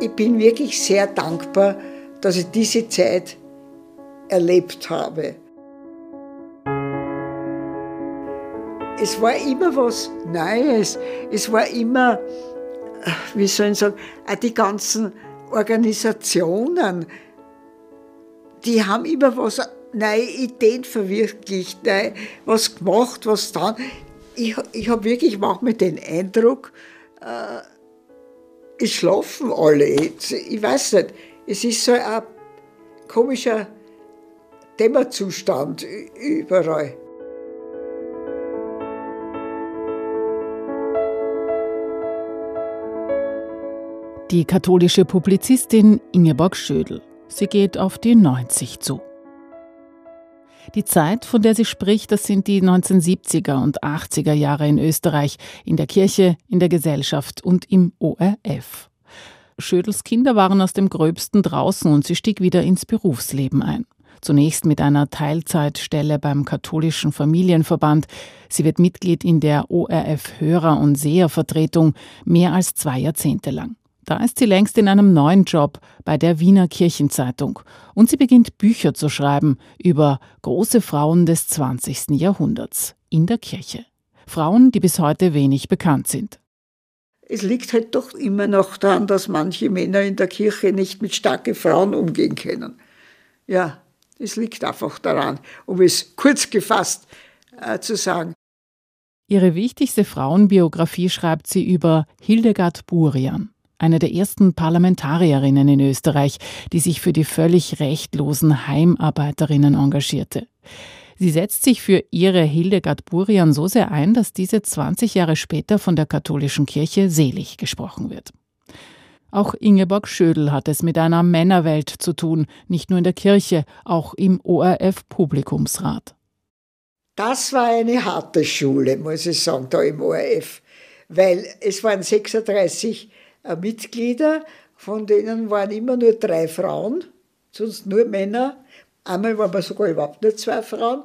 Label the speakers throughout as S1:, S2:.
S1: Ich bin wirklich sehr dankbar, dass ich diese Zeit erlebt habe. Es war immer was Neues. Es war immer, wie soll ich sagen, auch die ganzen Organisationen, die haben immer was, neue Ideen verwirklicht, neu, was gemacht, was dann. Ich, ich habe wirklich manchmal den Eindruck, äh, es schlafen alle jetzt. Ich weiß nicht, es ist so ein komischer Dämmerzustand überall.
S2: Die katholische Publizistin Ingeborg Schödel. Sie geht auf die 90 zu. Die Zeit, von der sie spricht, das sind die 1970er und 80er Jahre in Österreich, in der Kirche, in der Gesellschaft und im ORF. Schödels Kinder waren aus dem Gröbsten draußen und sie stieg wieder ins Berufsleben ein. Zunächst mit einer Teilzeitstelle beim katholischen Familienverband. Sie wird Mitglied in der ORF Hörer- und Sehervertretung mehr als zwei Jahrzehnte lang. Da ist sie längst in einem neuen Job bei der Wiener Kirchenzeitung und sie beginnt Bücher zu schreiben über große Frauen des 20. Jahrhunderts in der Kirche. Frauen, die bis heute wenig bekannt sind.
S1: Es liegt halt doch immer noch daran, dass manche Männer in der Kirche nicht mit starken Frauen umgehen können. Ja, es liegt einfach daran, um es kurz gefasst äh, zu sagen.
S2: Ihre wichtigste Frauenbiografie schreibt sie über Hildegard Burian eine der ersten Parlamentarierinnen in Österreich, die sich für die völlig rechtlosen Heimarbeiterinnen engagierte. Sie setzt sich für ihre Hildegard Burian so sehr ein, dass diese 20 Jahre später von der katholischen Kirche selig gesprochen wird. Auch Ingeborg Schödel hat es mit einer Männerwelt zu tun, nicht nur in der Kirche, auch im ORF-Publikumsrat.
S1: Das war eine harte Schule, muss ich sagen, da im ORF, weil es waren 36 äh, Mitglieder, von denen waren immer nur drei Frauen, sonst nur Männer. Einmal waren wir sogar überhaupt nur zwei Frauen.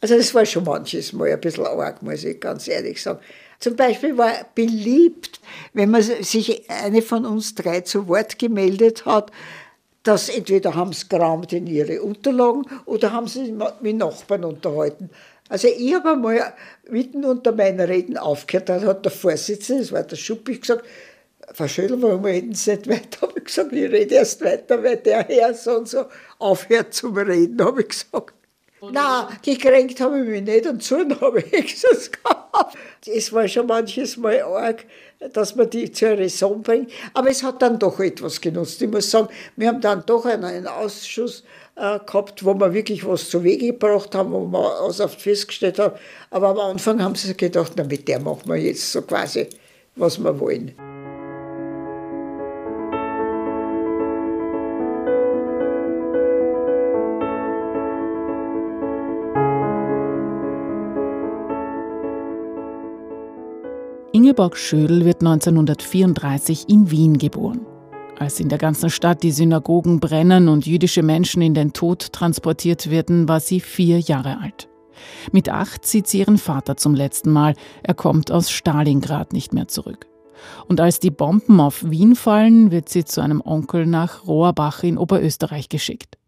S1: Also das war schon manches Mal ein bisschen arg, muss ich ganz ehrlich sagen. Zum Beispiel war beliebt, wenn man sich eine von uns drei zu Wort gemeldet hat, dass entweder haben sie geraumt in ihre Unterlagen oder haben sie mit Nachbarn unterhalten. Also ich habe einmal mitten unter meinen Reden aufgehört, da hat der Vorsitzende, das war der Schuppi, gesagt, Schödel, warum reden Sie nicht weiter? Habe ich gesagt, ich rede erst weiter, weil der Herr so und so aufhört zum Reden, habe ich gesagt. Nein, gekränkt habe ich mich nicht und so habe ich es gehabt. Es war schon manches Mal arg, dass man die zur Raison bringt. Aber es hat dann doch etwas genutzt. Ich muss sagen, wir haben dann doch einen Ausschuss äh, gehabt, wo wir wirklich was zu Wege gebracht haben, wo wir aus oft festgestellt haben. Aber am Anfang haben sie gedacht, na, mit der machen wir jetzt so quasi, was wir wollen.
S2: Ingeborg Schödel wird 1934 in Wien geboren. Als in der ganzen Stadt die Synagogen brennen und jüdische Menschen in den Tod transportiert werden, war sie vier Jahre alt. Mit acht sieht sie ihren Vater zum letzten Mal. Er kommt aus Stalingrad nicht mehr zurück. Und als die Bomben auf Wien fallen, wird sie zu einem Onkel nach Rohrbach in Oberösterreich geschickt.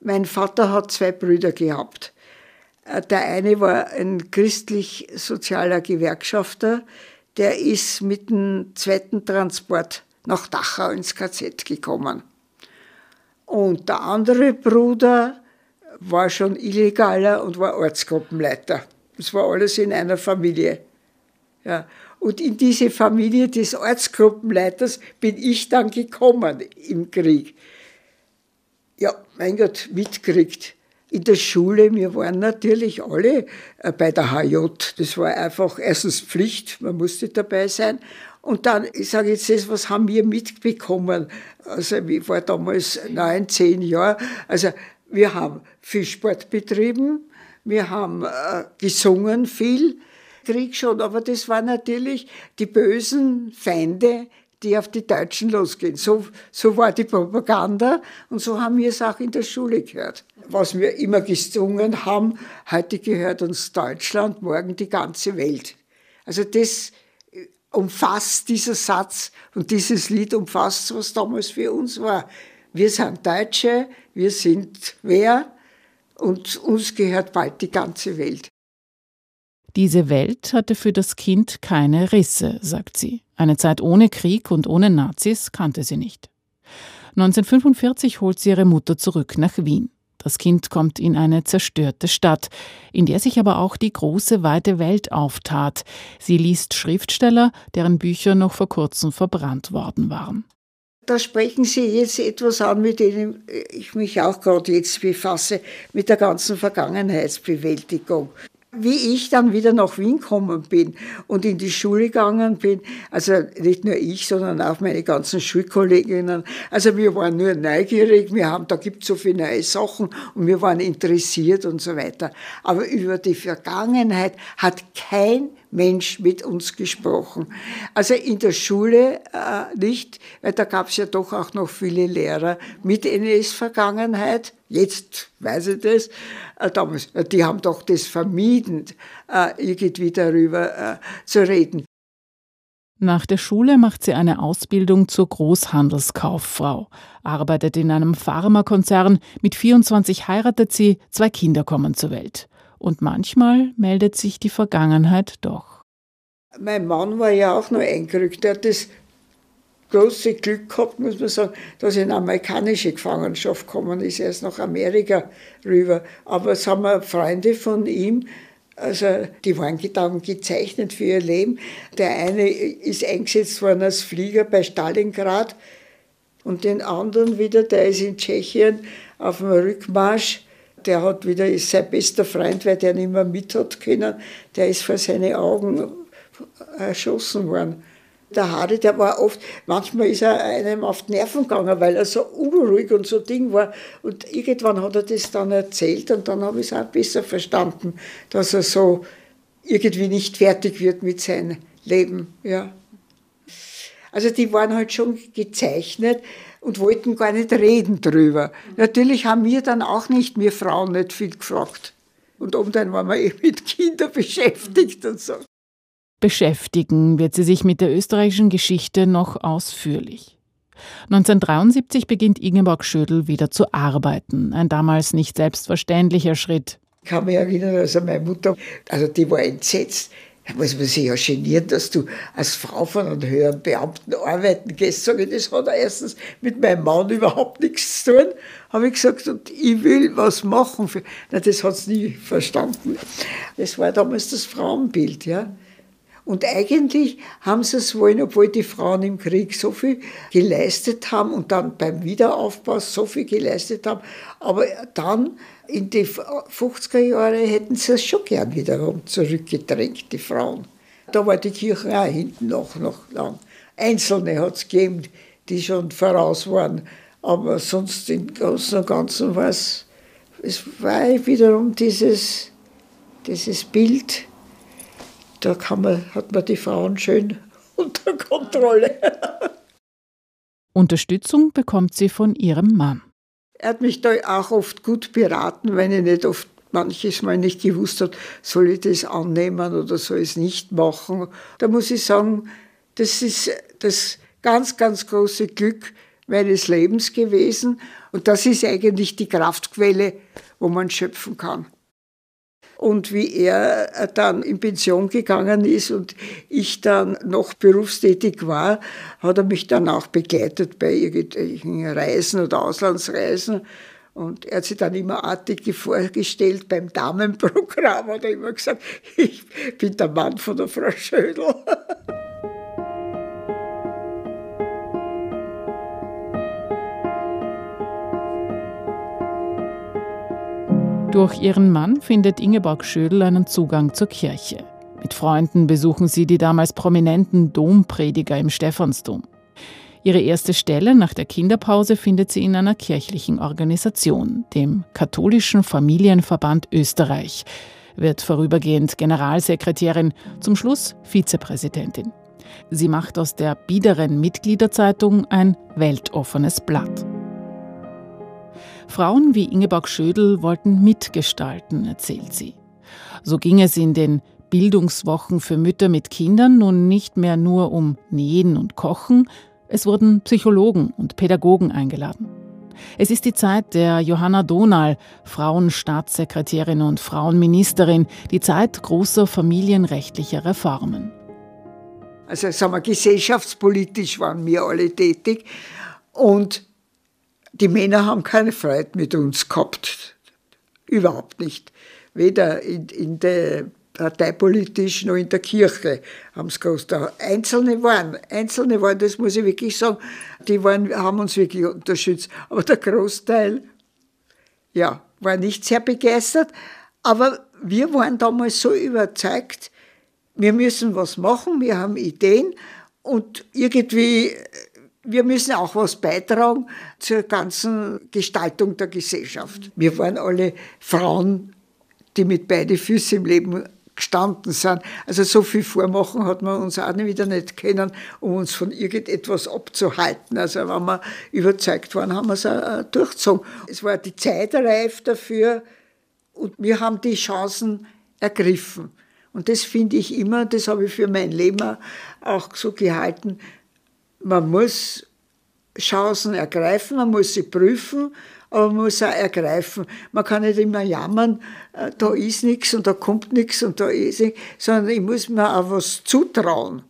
S1: Mein Vater hat zwei Brüder gehabt. Äh, der eine war ein christlich-sozialer Gewerkschafter, der ist mit dem zweiten Transport nach Dachau ins KZ gekommen. Und der andere Bruder war schon illegaler und war Ortsgruppenleiter. Das war alles in einer Familie. Ja. Und in diese Familie des Ortsgruppenleiters bin ich dann gekommen im Krieg. Ja, mein Gott, mitkriegt in der Schule, wir waren natürlich alle äh, bei der HJ. Das war einfach erstens Pflicht, man musste dabei sein. Und dann, ich sage jetzt das, was haben wir mitbekommen? Also ich war damals neun, zehn Jahre. Also wir haben viel Sport betrieben, wir haben äh, gesungen viel, Krieg schon, aber das waren natürlich die bösen Feinde, die auf die Deutschen losgehen. So, so war die Propaganda und so haben wir es auch in der Schule gehört was wir immer gesungen haben, heute gehört uns Deutschland, morgen die ganze Welt. Also das umfasst dieser Satz und dieses Lied umfasst, was damals für uns war. Wir sind Deutsche, wir sind wer und uns gehört bald die ganze Welt.
S2: Diese Welt hatte für das Kind keine Risse, sagt sie. Eine Zeit ohne Krieg und ohne Nazis kannte sie nicht. 1945 holt sie ihre Mutter zurück nach Wien. Das Kind kommt in eine zerstörte Stadt, in der sich aber auch die große, weite Welt auftat. Sie liest Schriftsteller, deren Bücher noch vor kurzem verbrannt worden waren.
S1: Da sprechen Sie jetzt etwas an, mit dem ich mich auch gerade jetzt befasse, mit der ganzen Vergangenheitsbewältigung wie ich dann wieder nach Wien gekommen bin und in die Schule gegangen bin, also nicht nur ich, sondern auch meine ganzen Schulkolleginnen, also wir waren nur neugierig, wir haben, da gibt es so viele neue Sachen und wir waren interessiert und so weiter. Aber über die Vergangenheit hat kein Mensch mit uns gesprochen. Also in der Schule äh, nicht, weil da gab es ja doch auch noch viele Lehrer mit NS-Vergangenheit. Jetzt weiß ich das. Äh, damals, äh, die haben doch das vermieden, äh, irgendwie darüber äh, zu reden.
S2: Nach der Schule macht sie eine Ausbildung zur Großhandelskauffrau, arbeitet in einem Pharmakonzern, mit 24 heiratet sie, zwei Kinder kommen zur Welt und manchmal meldet sich die Vergangenheit doch.
S1: Mein Mann war ja auch noch eingerückt. Er hat das große Glück gehabt, muss man sagen, dass er in amerikanische Gefangenschaft gekommen ist. Er ist nach Amerika rüber. Aber es haben wir Freunde von ihm, also die waren dann gezeichnet für ihr Leben. Der eine ist eingesetzt worden als Flieger bei Stalingrad und den anderen wieder, der ist in Tschechien auf dem Rückmarsch der hat wieder, ist sein bester Freund, weil der nicht mehr mit hat können, der ist vor seine Augen erschossen worden. Der Hardy, der war oft, manchmal ist er einem auf die Nerven gegangen, weil er so unruhig und so Ding war. Und irgendwann hat er das dann erzählt und dann habe ich es auch besser verstanden, dass er so irgendwie nicht fertig wird mit seinem Leben. Ja. Also die waren halt schon gezeichnet und wollten gar nicht reden drüber. Natürlich haben wir dann auch nicht, wir Frauen, nicht viel gefragt. Und um dann waren wir eh mit Kindern beschäftigt und so.
S2: Beschäftigen wird sie sich mit der österreichischen Geschichte noch ausführlich. 1973 beginnt Ingeborg Schödel wieder zu arbeiten, ein damals nicht selbstverständlicher Schritt.
S1: Ich kann mich erinnern, also meine Mutter, also die war entsetzt. Da muss man sich ja genieren, dass du als Frau von einem höheren Beamten arbeiten gehst. Sag ich, das hat erstens mit meinem Mann überhaupt nichts zu tun. Habe ich gesagt, und ich will was machen. Für, na, das hat sie nie verstanden. Das war damals das Frauenbild, ja. Und eigentlich haben sie es wollen, obwohl die Frauen im Krieg so viel geleistet haben und dann beim Wiederaufbau so viel geleistet haben. Aber dann in die 50er Jahre hätten sie es schon gern wiederum zurückgedrängt, die Frauen. Da war die Kirche auch hinten noch, noch lang. Einzelne hat es gegeben, die schon voraus waren. Aber sonst im Großen und Ganzen war es, es war wiederum dieses, dieses Bild, da man, hat man die Frauen schön unter Kontrolle.
S2: Unterstützung bekommt sie von ihrem Mann.
S1: Er hat mich da auch oft gut beraten, wenn ich nicht oft manches Mal nicht gewusst habe, soll ich das annehmen oder soll ich es nicht machen. Da muss ich sagen, das ist das ganz, ganz große Glück meines Lebens gewesen. Und das ist eigentlich die Kraftquelle, wo man schöpfen kann. Und wie er äh, dann in Pension gegangen ist und ich dann noch berufstätig war, hat er mich dann auch begleitet bei irgendwelchen Reisen oder Auslandsreisen. Und er hat sich dann immer artig vorgestellt beim Damenprogramm, hat er immer gesagt, ich bin der Mann von der Frau Schödel.
S2: Durch ihren Mann findet Ingeborg Schödel einen Zugang zur Kirche. Mit Freunden besuchen sie die damals prominenten Domprediger im Stephansdom. Ihre erste Stelle nach der Kinderpause findet sie in einer kirchlichen Organisation, dem Katholischen Familienverband Österreich, wird vorübergehend Generalsekretärin, zum Schluss Vizepräsidentin. Sie macht aus der biederen Mitgliederzeitung ein weltoffenes Blatt. Frauen wie Ingeborg Schödel wollten mitgestalten, erzählt sie. So ging es in den Bildungswochen für Mütter mit Kindern nun nicht mehr nur um Nähen und Kochen, es wurden Psychologen und Pädagogen eingeladen. Es ist die Zeit der Johanna Donal, Frauenstaatssekretärin und Frauenministerin, die Zeit großer familienrechtlicher Reformen.
S1: Also sagen wir, gesellschaftspolitisch waren wir alle tätig und die Männer haben keine Freude mit uns gehabt. Überhaupt nicht. Weder in, in der parteipolitisch noch in der Kirche haben es groß Einzelne waren, Einzelne waren, das muss ich wirklich sagen, die waren, haben uns wirklich unterstützt. Aber der Großteil, ja, war nicht sehr begeistert. Aber wir waren damals so überzeugt, wir müssen was machen, wir haben Ideen und irgendwie, wir müssen auch was beitragen zur ganzen Gestaltung der Gesellschaft. Wir waren alle Frauen, die mit beiden Füßen im Leben gestanden sind. Also so viel vormachen hat man uns auch wieder nicht können, um uns von irgendetwas abzuhalten. Also wenn wir überzeugt waren, haben wir es auch durchgezogen. Es war die Zeit reif dafür und wir haben die Chancen ergriffen. Und das finde ich immer, das habe ich für mein Leben auch so gehalten, man muss Chancen ergreifen, man muss sie prüfen aber man muss auch ergreifen. Man kann nicht immer jammern, äh, da ist nichts und da kommt nichts und da ist nichts, sondern ich muss mir auch was zutrauen.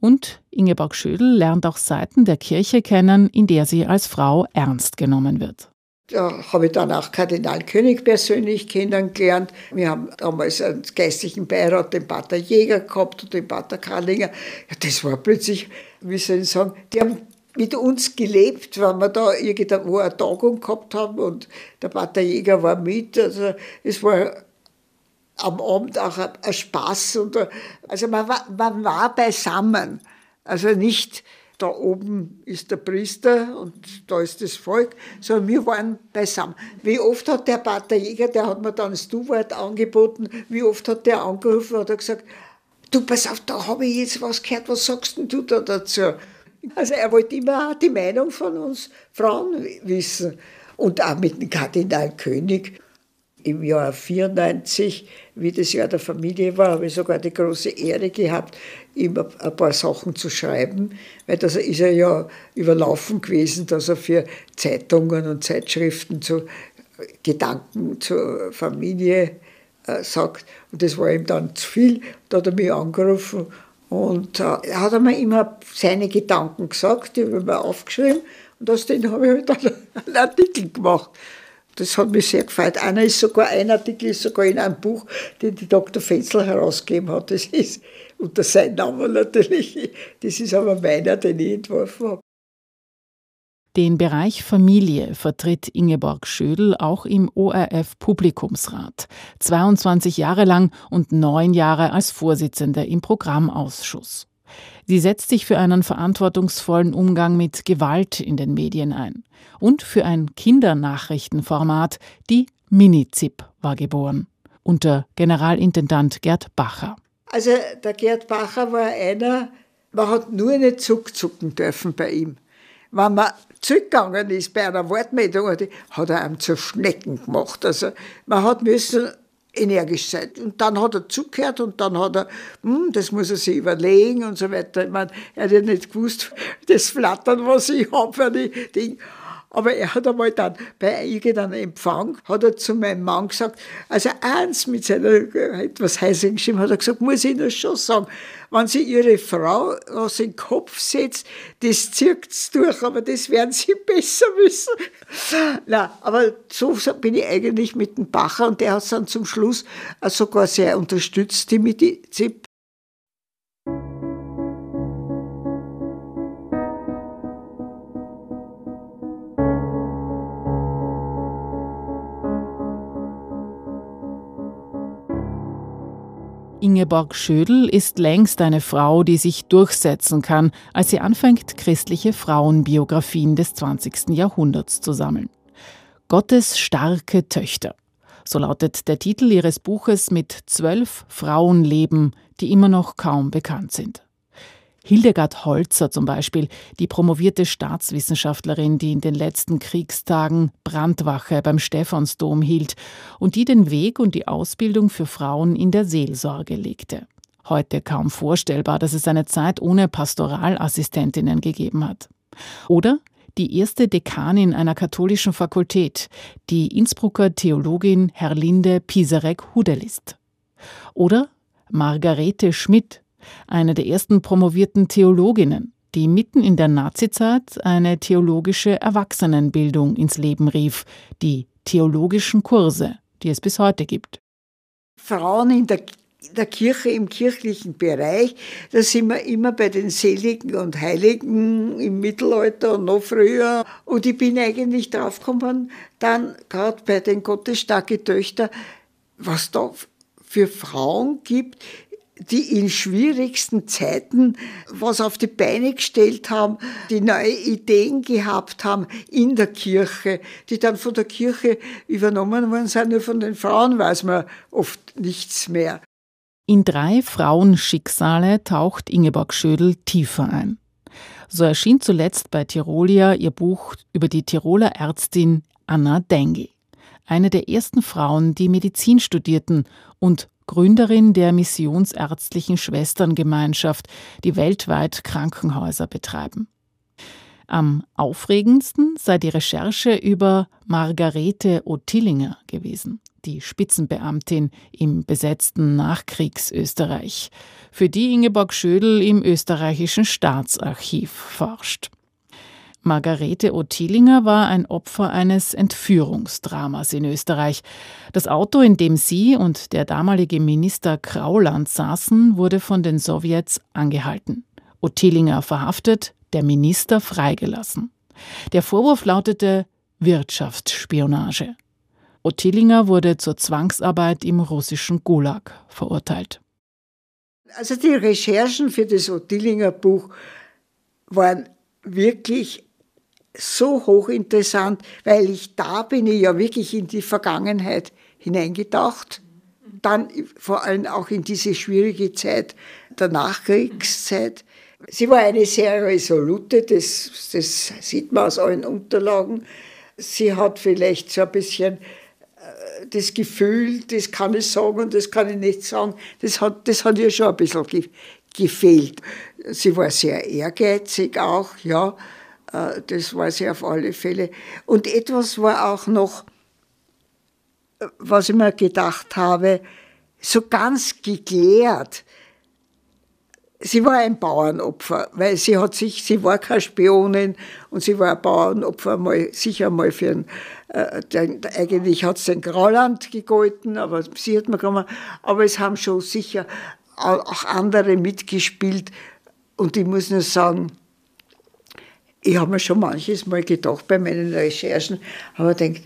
S2: Und Ingeborg Schödel lernt auch Seiten der Kirche kennen, in der sie als Frau ernst genommen wird.
S1: Da habe ich dann auch Kardinal König persönlich kennengelernt. Wir haben damals einen geistlichen Beirat, den Pater Jäger gehabt und den Pater Karlinger. Ja, das war plötzlich, wie soll ich sagen, die haben mit uns gelebt, wenn wir da irgendwo eine Tagung gehabt haben und der Pater Jäger war mit. Also es war am Abend auch ein Spaß. Und, also man war, man war beisammen. Also nicht da oben ist der Priester und da ist das Volk, sondern wir waren beisammen. Wie oft hat der Pater Jäger, der hat mir dann das Du-Wort angeboten, wie oft hat der angerufen und hat gesagt, du pass auf, da habe ich jetzt was gehört, was sagst denn du da dazu? Also er wollte immer die Meinung von uns Frauen wissen. Und auch mit dem Kardinal König im Jahr 94, wie das Jahr der Familie war, habe ich sogar die große Ehre gehabt, ihm ein paar Sachen zu schreiben, weil das ist er ja überlaufen gewesen, dass er für Zeitungen und Zeitschriften zu Gedanken zur Familie äh, sagt. Und das war ihm dann zu viel. Da hat er mich angerufen und äh, er hat mir immer seine Gedanken gesagt, die habe ich mir aufgeschrieben und aus denen habe ich halt dann einen Artikel gemacht. Das hat mich sehr gefreut. Einer ist sogar, ein Artikel ist sogar in einem Buch, den die Dr. Fetzel herausgegeben hat. Das ist unter seinem Namen natürlich. Das ist aber meiner, den ich entworfen habe.
S2: Den Bereich Familie vertritt Ingeborg Schödel auch im ORF Publikumsrat. 22 Jahre lang und neun Jahre als Vorsitzende im Programmausschuss. Sie setzt sich für einen verantwortungsvollen Umgang mit Gewalt in den Medien ein. Und für ein Kindernachrichtenformat, die Mini-ZIP war geboren. Unter Generalintendant Gerd Bacher.
S1: Also der Gerd Bacher war einer, man hat nur nicht zuckzucken dürfen bei ihm wenn man zurückgegangen ist bei einer Wortmeldung, hat er einem zur Schnecken gemacht. Also man hat müssen energisch sein. Und dann hat er zugehört und dann hat er, hm, das muss er sich überlegen und so weiter. Ich meine, er hat ja nicht gewusst, das Flattern, was ich habe für die Dinge. Aber er hat einmal dann bei irgendeinem Empfang, hat er zu meinem Mann gesagt, also eins mit seiner etwas heißen Stimme, hat er gesagt, muss ich Ihnen schon sagen, wenn Sie Ihre Frau aus den Kopf setzt, das zirkt's durch, aber das werden Sie besser wissen. Na, aber so bin ich eigentlich mit dem Bacher und der hat es dann zum Schluss sogar sehr unterstützt, die mit die
S2: Ingeborg Schödel ist längst eine Frau, die sich durchsetzen kann, als sie anfängt, christliche Frauenbiografien des 20. Jahrhunderts zu sammeln. Gottes starke Töchter. So lautet der Titel ihres Buches mit zwölf Frauenleben, die immer noch kaum bekannt sind. Hildegard Holzer zum Beispiel, die promovierte Staatswissenschaftlerin, die in den letzten Kriegstagen Brandwache beim Stephansdom hielt und die den Weg und die Ausbildung für Frauen in der Seelsorge legte. Heute kaum vorstellbar, dass es eine Zeit ohne Pastoralassistentinnen gegeben hat. Oder die erste Dekanin einer katholischen Fakultät, die Innsbrucker Theologin Herlinde Piserek-Hudelist. Oder Margarete Schmidt, eine der ersten promovierten Theologinnen, die mitten in der Nazizeit eine theologische Erwachsenenbildung ins Leben rief, die theologischen Kurse, die es bis heute gibt.
S1: Frauen in der der Kirche im kirchlichen Bereich, da sind wir immer bei den Seligen und Heiligen im Mittelalter und noch früher. Und ich bin eigentlich draufgekommen, dann gerade bei den gottesstarken Töchtern, was da für Frauen gibt, die in schwierigsten Zeiten was auf die Beine gestellt haben, die neue Ideen gehabt haben in der Kirche, die dann von der Kirche übernommen worden sind. Nur von den Frauen weiß man oft nichts mehr.
S2: In drei Frauenschicksale taucht Ingeborg Schödel tiefer ein. So erschien zuletzt bei Tirolia ihr Buch über die Tiroler Ärztin Anna Dengel, eine der ersten Frauen, die Medizin studierten und Gründerin der Missionsärztlichen Schwesterngemeinschaft, die weltweit Krankenhäuser betreiben. Am aufregendsten sei die Recherche über Margarete Ottillinger gewesen, die Spitzenbeamtin im besetzten Nachkriegsösterreich, für die Ingeborg Schödel im österreichischen Staatsarchiv forscht. Margarete Ottilinger war ein Opfer eines Entführungsdramas in Österreich. Das Auto, in dem sie und der damalige Minister Krauland saßen, wurde von den Sowjets angehalten. Ottilinger verhaftet, der Minister freigelassen. Der Vorwurf lautete Wirtschaftsspionage. Ottilinger wurde zur Zwangsarbeit im russischen Gulag verurteilt.
S1: Also die Recherchen für das Ottilinger Buch waren wirklich so hochinteressant, weil ich da bin ich ja wirklich in die Vergangenheit hineingetaucht. Dann vor allem auch in diese schwierige Zeit der Nachkriegszeit. Sie war eine sehr resolute, das, das sieht man aus allen Unterlagen. Sie hat vielleicht so ein bisschen äh, das Gefühl, das kann ich sagen und das kann ich nicht sagen, das hat, das hat ihr schon ein bisschen ge gefehlt. Sie war sehr ehrgeizig auch, ja, das war sie auf alle Fälle. Und etwas war auch noch, äh, was ich mir gedacht habe, so ganz geklärt sie war ein Bauernopfer, weil sie hat sich, sie war keine Spionin und sie war ein Bauernopfer, mal, sicher mal für ein, äh, den, eigentlich hat es den Grauland gegolten, aber sie hat mir gekommen, aber es haben schon sicher auch andere mitgespielt. Und ich muss nur sagen, ich habe mir schon manches Mal gedacht bei meinen Recherchen, aber denkt,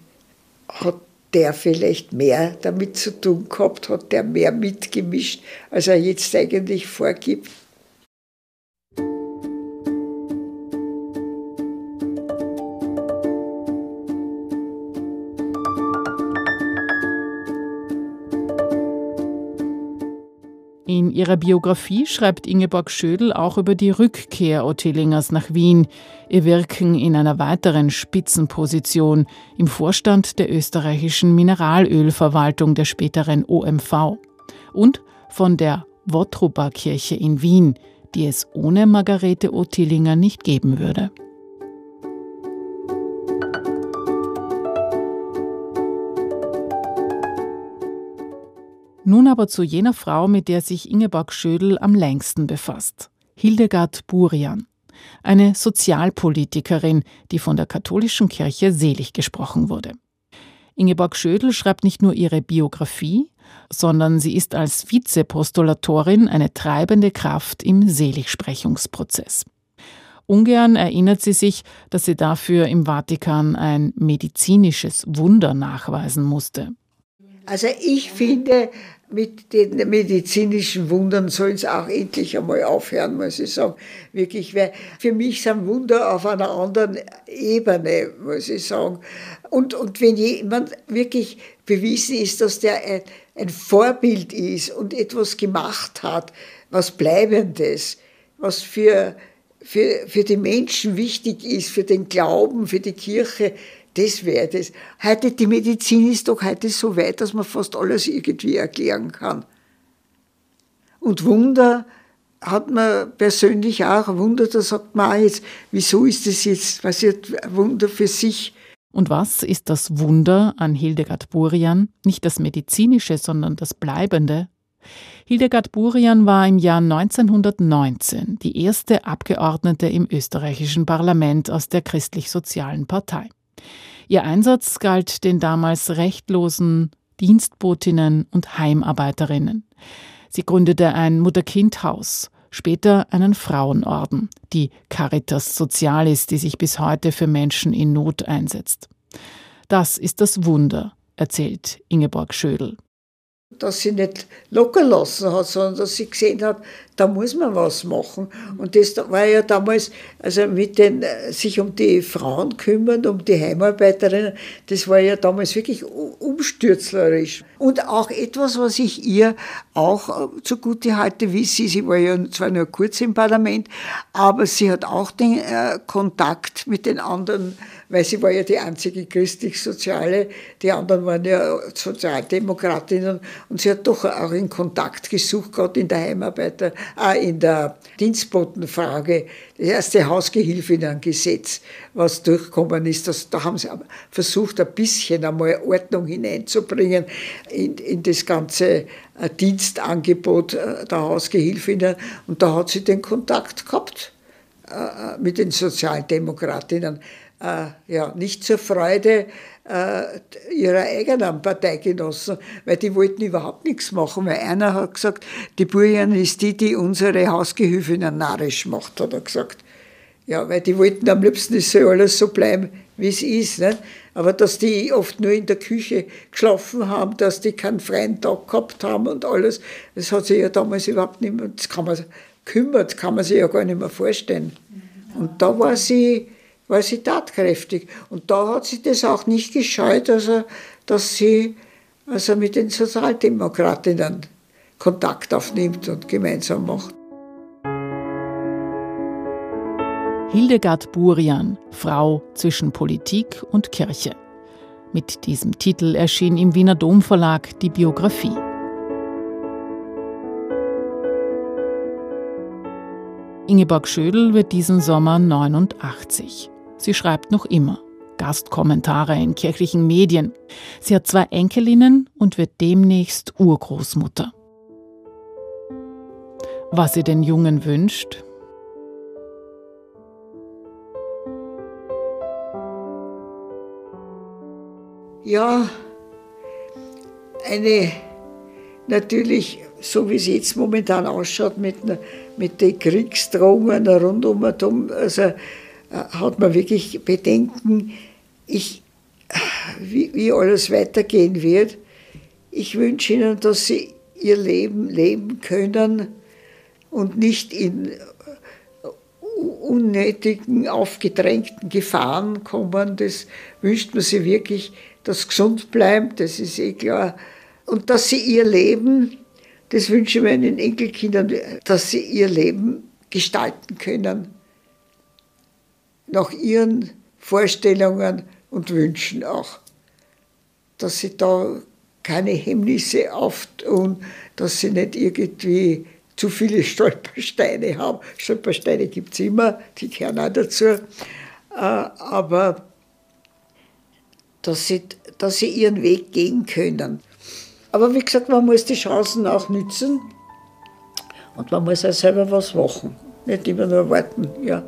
S1: hat der vielleicht mehr damit zu tun gehabt, hat der mehr mitgemischt, als er jetzt eigentlich vorgibt.
S2: Ihrer Biografie schreibt Ingeborg Schödel auch über die Rückkehr Ottillingers nach Wien, ihr Wirken in einer weiteren Spitzenposition im Vorstand der österreichischen Mineralölverwaltung der späteren OMV und von der Wottruba-Kirche in Wien, die es ohne Margarete Ottillinger nicht geben würde. Nun aber zu jener Frau, mit der sich Ingeborg Schödel am längsten befasst. Hildegard Burian. Eine Sozialpolitikerin, die von der katholischen Kirche selig gesprochen wurde. Ingeborg Schödel schreibt nicht nur ihre Biografie, sondern sie ist als Vizepostulatorin eine treibende Kraft im Seligsprechungsprozess. Ungern erinnert sie sich, dass sie dafür im Vatikan ein medizinisches Wunder nachweisen musste.
S1: Also ich finde, mit den medizinischen Wundern soll es auch endlich einmal aufhören, muss ich sagen. Wirklich, weil für mich sind Wunder auf einer anderen Ebene, muss ich sagen. Und, und wenn jemand wirklich bewiesen ist, dass der ein, ein Vorbild ist und etwas gemacht hat, was Bleibendes, was für, für, für die Menschen wichtig ist, für den Glauben, für die Kirche, das wäre das. Heute, die Medizin ist doch heute so weit, dass man fast alles irgendwie erklären kann. Und Wunder hat man persönlich auch, Wunder, da sagt man auch jetzt, wieso ist das jetzt, ein Wunder für sich?
S2: Und was ist das Wunder an Hildegard Burian? Nicht das medizinische, sondern das bleibende. Hildegard Burian war im Jahr 1919 die erste Abgeordnete im österreichischen Parlament aus der christlich-sozialen Partei. Ihr Einsatz galt den damals rechtlosen Dienstbotinnen und Heimarbeiterinnen. Sie gründete ein Mutter-Kind-Haus, später einen Frauenorden, die Caritas Socialis, die sich bis heute für Menschen in Not einsetzt. Das ist das Wunder, erzählt Ingeborg Schödel
S1: dass sie nicht locker lassen hat, sondern dass sie gesehen hat, da muss man was machen. Und das war ja damals, also mit den, äh, sich um die Frauen kümmern, um die Heimarbeiterinnen, das war ja damals wirklich umstürzlerisch. Und auch etwas, was ich ihr auch äh, zugute halte, wie sie, sie war ja zwar nur kurz im Parlament, aber sie hat auch den äh, Kontakt mit den anderen weil sie war ja die einzige christlich-soziale, die anderen waren ja Sozialdemokratinnen und sie hat doch auch in Kontakt gesucht, gerade in der Heimarbeiter, äh, in der Dienstbotenfrage, das erste Hausgehilfinnengesetz, was durchgekommen ist, das, da haben sie versucht, ein bisschen einmal Ordnung hineinzubringen in, in das ganze äh, Dienstangebot äh, der Hausgehilfinnen. Und da hat sie den Kontakt gehabt äh, mit den Sozialdemokratinnen äh, ja, nicht zur Freude äh, ihrer eigenen Parteigenossen, weil die wollten überhaupt nichts machen, weil einer hat gesagt, die Burjan ist die, die unsere Hausgehilfinnen narrisch macht, hat er gesagt. Ja, weil die wollten am liebsten, es soll alles so bleiben, wie es ist. Nicht? Aber dass die oft nur in der Küche geschlafen haben, dass die keinen freien Tag gehabt haben und alles, das hat sich ja damals überhaupt nicht mehr, das kann man, kümmert, kann man sich ja gar nicht mehr vorstellen. Und da war sie, war sie tatkräftig. Und da hat sie das auch nicht gescheut, also, dass sie also mit den Sozialdemokratinnen Kontakt aufnimmt und gemeinsam macht.
S2: Hildegard Burian, Frau zwischen Politik und Kirche. Mit diesem Titel erschien im Wiener Domverlag die Biografie. Ingeborg Schödel wird diesen Sommer 89. Sie schreibt noch immer Gastkommentare in kirchlichen Medien. Sie hat zwei Enkelinnen und wird demnächst Urgroßmutter. Was sie den Jungen wünscht?
S1: Ja, eine natürlich, so wie es jetzt momentan ausschaut, mit, mit den Kriegsdrohungen rundum, also äh, hat man wirklich Bedenken, ich, wie, wie alles weitergehen wird. Ich wünsche Ihnen, dass Sie Ihr Leben leben können und nicht in äh, unnötigen, aufgedrängten Gefahren kommen. Das wünscht man sich wirklich, dass gesund bleibt, das ist eh klar. Und dass sie ihr Leben, das wünsche ich meinen Enkelkindern, dass sie ihr Leben gestalten können nach ihren Vorstellungen und Wünschen auch. Dass sie da keine Hemmnisse auftun, dass sie nicht irgendwie zu viele Stolpersteine haben. Stolpersteine gibt es immer, die gehören auch dazu. Äh, aber dass sie, dass sie ihren Weg gehen können. Aber wie gesagt, man muss die Chancen auch nützen und man muss auch selber was machen. Nicht immer nur warten. Ja.